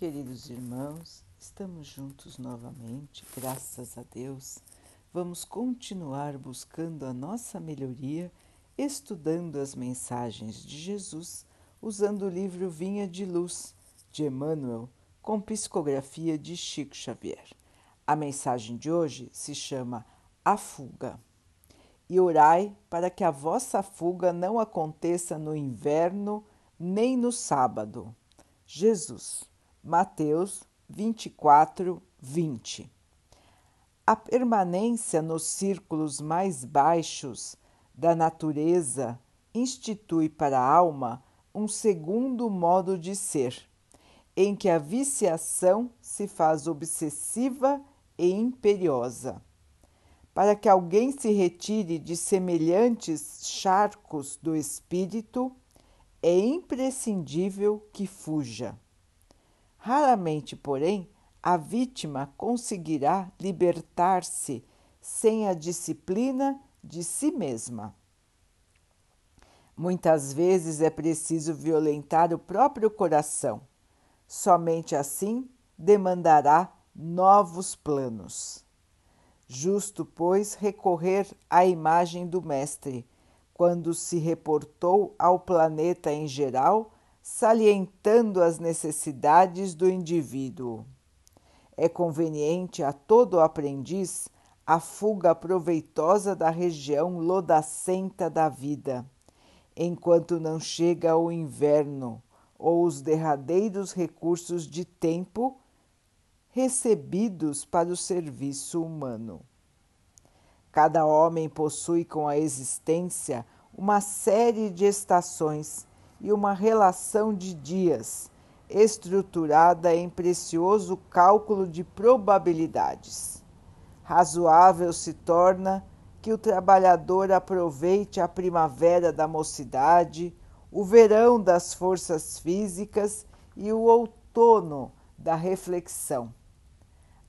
Queridos irmãos, estamos juntos novamente, graças a Deus. Vamos continuar buscando a nossa melhoria, estudando as mensagens de Jesus, usando o livro Vinha de Luz, de Emmanuel, com psicografia de Chico Xavier. A mensagem de hoje se chama A Fuga. E orai para que a vossa fuga não aconteça no inverno nem no sábado. Jesus. Mateus 24, 20. A permanência nos círculos mais baixos da natureza institui para a alma um segundo modo de ser, em que a viciação se faz obsessiva e imperiosa. Para que alguém se retire de semelhantes charcos do espírito, é imprescindível que fuja. Raramente, porém, a vítima conseguirá libertar-se sem a disciplina de si mesma. Muitas vezes é preciso violentar o próprio coração. Somente assim demandará novos planos. Justo, pois, recorrer à imagem do Mestre, quando se reportou ao planeta em geral salientando as necessidades do indivíduo. É conveniente a todo aprendiz a fuga proveitosa da região lodacenta da vida, enquanto não chega o inverno ou os derradeiros recursos de tempo recebidos para o serviço humano. Cada homem possui com a existência uma série de estações e uma relação de dias, estruturada em precioso cálculo de probabilidades. Razoável se torna que o trabalhador aproveite a primavera da mocidade, o verão das forças físicas e o outono da reflexão,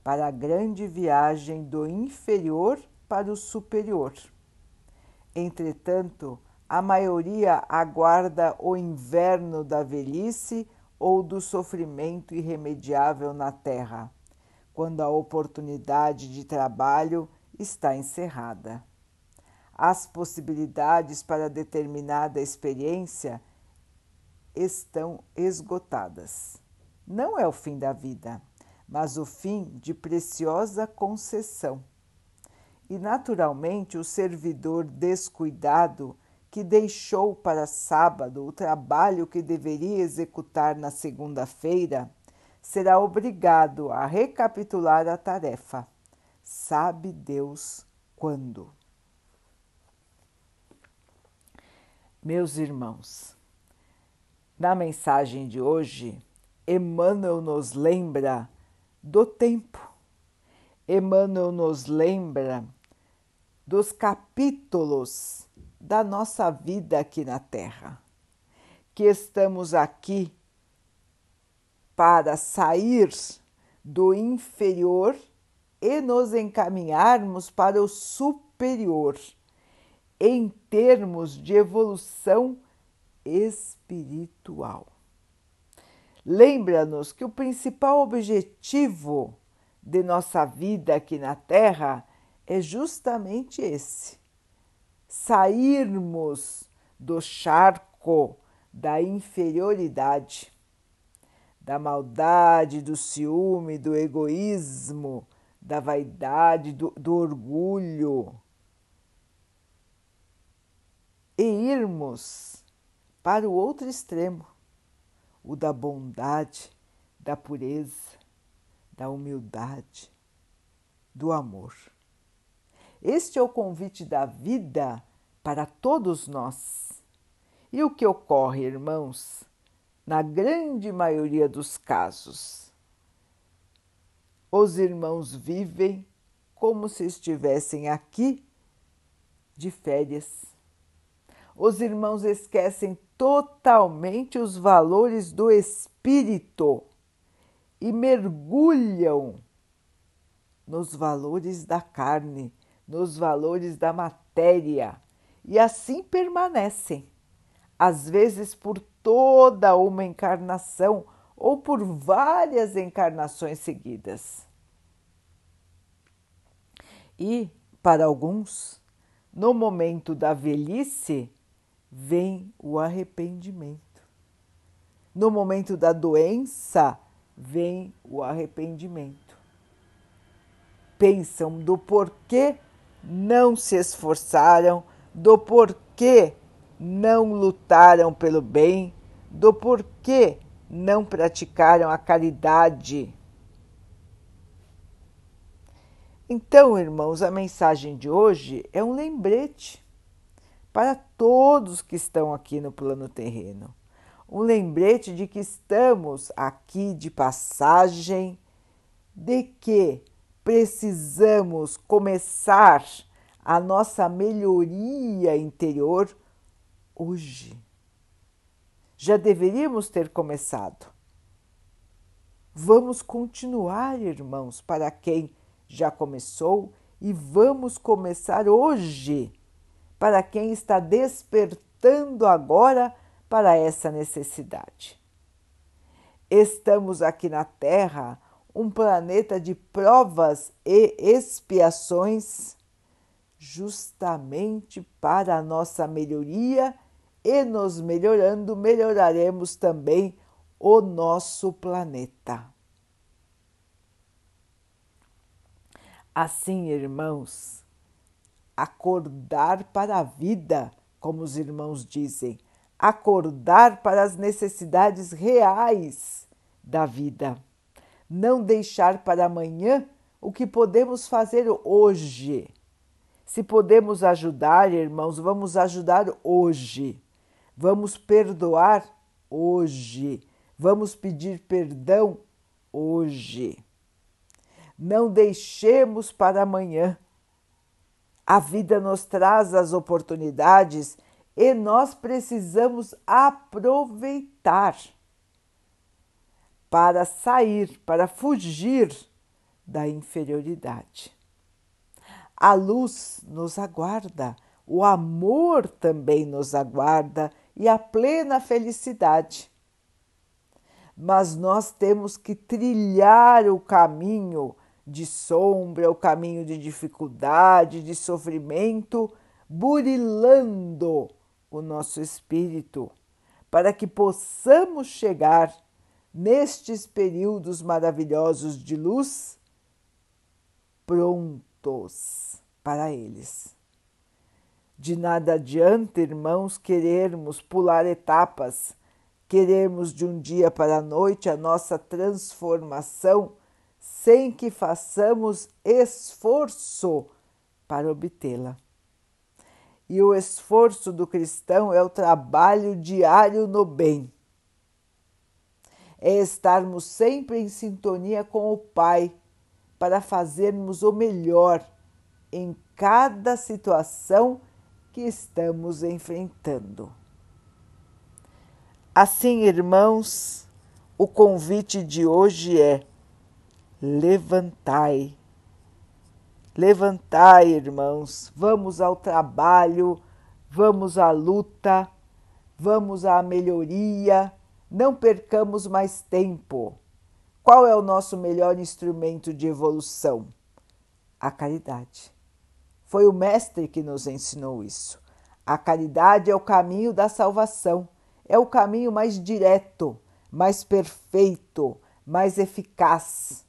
para a grande viagem do inferior para o superior. Entretanto, a maioria aguarda o inverno da velhice ou do sofrimento irremediável na terra, quando a oportunidade de trabalho está encerrada. As possibilidades para determinada experiência estão esgotadas. Não é o fim da vida, mas o fim de preciosa concessão. E, naturalmente, o servidor descuidado que deixou para sábado o trabalho que deveria executar na segunda-feira, será obrigado a recapitular a tarefa. Sabe Deus quando. Meus irmãos, na mensagem de hoje, Emmanuel nos lembra do tempo. Emmanuel nos lembra dos capítulos da nossa vida aqui na Terra, que estamos aqui para sair do inferior e nos encaminharmos para o superior em termos de evolução espiritual. Lembra-nos que o principal objetivo de nossa vida aqui na Terra é justamente esse: sairmos do charco da inferioridade, da maldade, do ciúme, do egoísmo, da vaidade, do, do orgulho, e irmos para o outro extremo, o da bondade, da pureza, da humildade, do amor. Este é o convite da vida para todos nós. E o que ocorre, irmãos, na grande maioria dos casos? Os irmãos vivem como se estivessem aqui de férias. Os irmãos esquecem totalmente os valores do espírito e mergulham nos valores da carne nos valores da matéria e assim permanecem, às vezes por toda uma encarnação ou por várias encarnações seguidas. E, para alguns, no momento da velhice, vem o arrependimento. No momento da doença, vem o arrependimento. Pensam do porquê não se esforçaram, do porquê não lutaram pelo bem, do porquê não praticaram a caridade. Então, irmãos, a mensagem de hoje é um lembrete para todos que estão aqui no plano terreno. Um lembrete de que estamos aqui de passagem, de que precisamos começar a nossa melhoria interior hoje. Já deveríamos ter começado. Vamos continuar, irmãos, para quem já começou, e vamos começar hoje, para quem está despertando agora para essa necessidade. Estamos aqui na Terra um planeta de provas e expiações, justamente para a nossa melhoria e nos melhorando, melhoraremos também o nosso planeta. Assim, irmãos, acordar para a vida, como os irmãos dizem, acordar para as necessidades reais da vida não deixar para amanhã o que podemos fazer hoje. Se podemos ajudar, irmãos, vamos ajudar hoje. Vamos perdoar hoje. Vamos pedir perdão hoje. Não deixemos para amanhã. A vida nos traz as oportunidades e nós precisamos aproveitar para sair, para fugir da inferioridade. A luz nos aguarda, o amor também nos aguarda e a plena felicidade. Mas nós temos que trilhar o caminho de sombra, o caminho de dificuldade, de sofrimento, burilando o nosso espírito, para que possamos chegar nestes períodos maravilhosos de luz, prontos para eles. De nada adianta, irmãos, querermos pular etapas, queremos de um dia para a noite a nossa transformação sem que façamos esforço para obtê-la. E o esforço do cristão é o trabalho diário no bem é estarmos sempre em sintonia com o Pai para fazermos o melhor em cada situação que estamos enfrentando. Assim, irmãos, o convite de hoje é: levantai. Levantai, irmãos, vamos ao trabalho, vamos à luta, vamos à melhoria não percamos mais tempo. Qual é o nosso melhor instrumento de evolução? A caridade. Foi o Mestre que nos ensinou isso. A caridade é o caminho da salvação, é o caminho mais direto, mais perfeito, mais eficaz.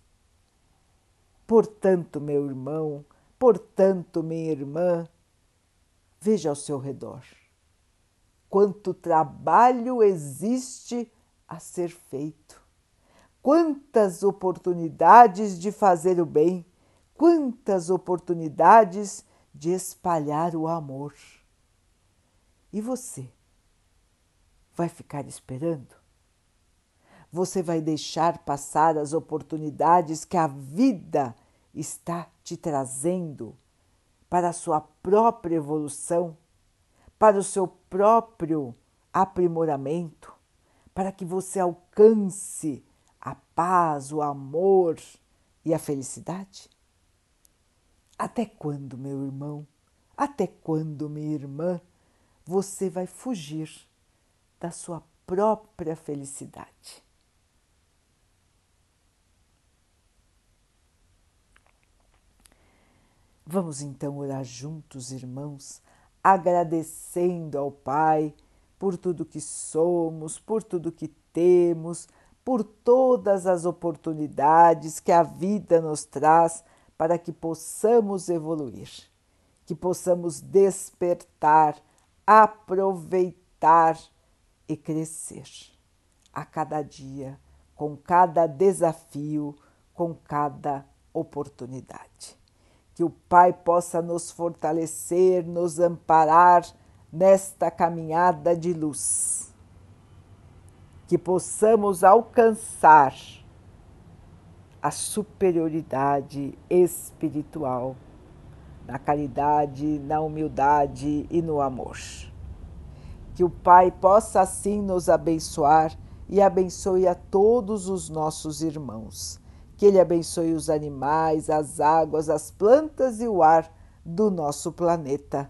Portanto, meu irmão, portanto, minha irmã, veja ao seu redor quanto trabalho existe a ser feito, quantas oportunidades de fazer o bem, quantas oportunidades de espalhar o amor. E você? Vai ficar esperando? Você vai deixar passar as oportunidades que a vida está te trazendo para a sua própria evolução? para o seu próprio aprimoramento, para que você alcance a paz, o amor e a felicidade? Até quando, meu irmão? Até quando, minha irmã, você vai fugir da sua própria felicidade? Vamos então orar juntos, irmãos, agradecendo ao Pai por tudo que somos, por tudo que temos, por todas as oportunidades que a vida nos traz para que possamos evoluir, que possamos despertar, aproveitar e crescer a cada dia, com cada desafio, com cada oportunidade. Que o Pai possa nos fortalecer, nos amparar nesta caminhada de luz. Que possamos alcançar a superioridade espiritual na caridade, na humildade e no amor. Que o Pai possa assim nos abençoar e abençoe a todos os nossos irmãos. Que Ele abençoe os animais, as águas, as plantas e o ar do nosso planeta.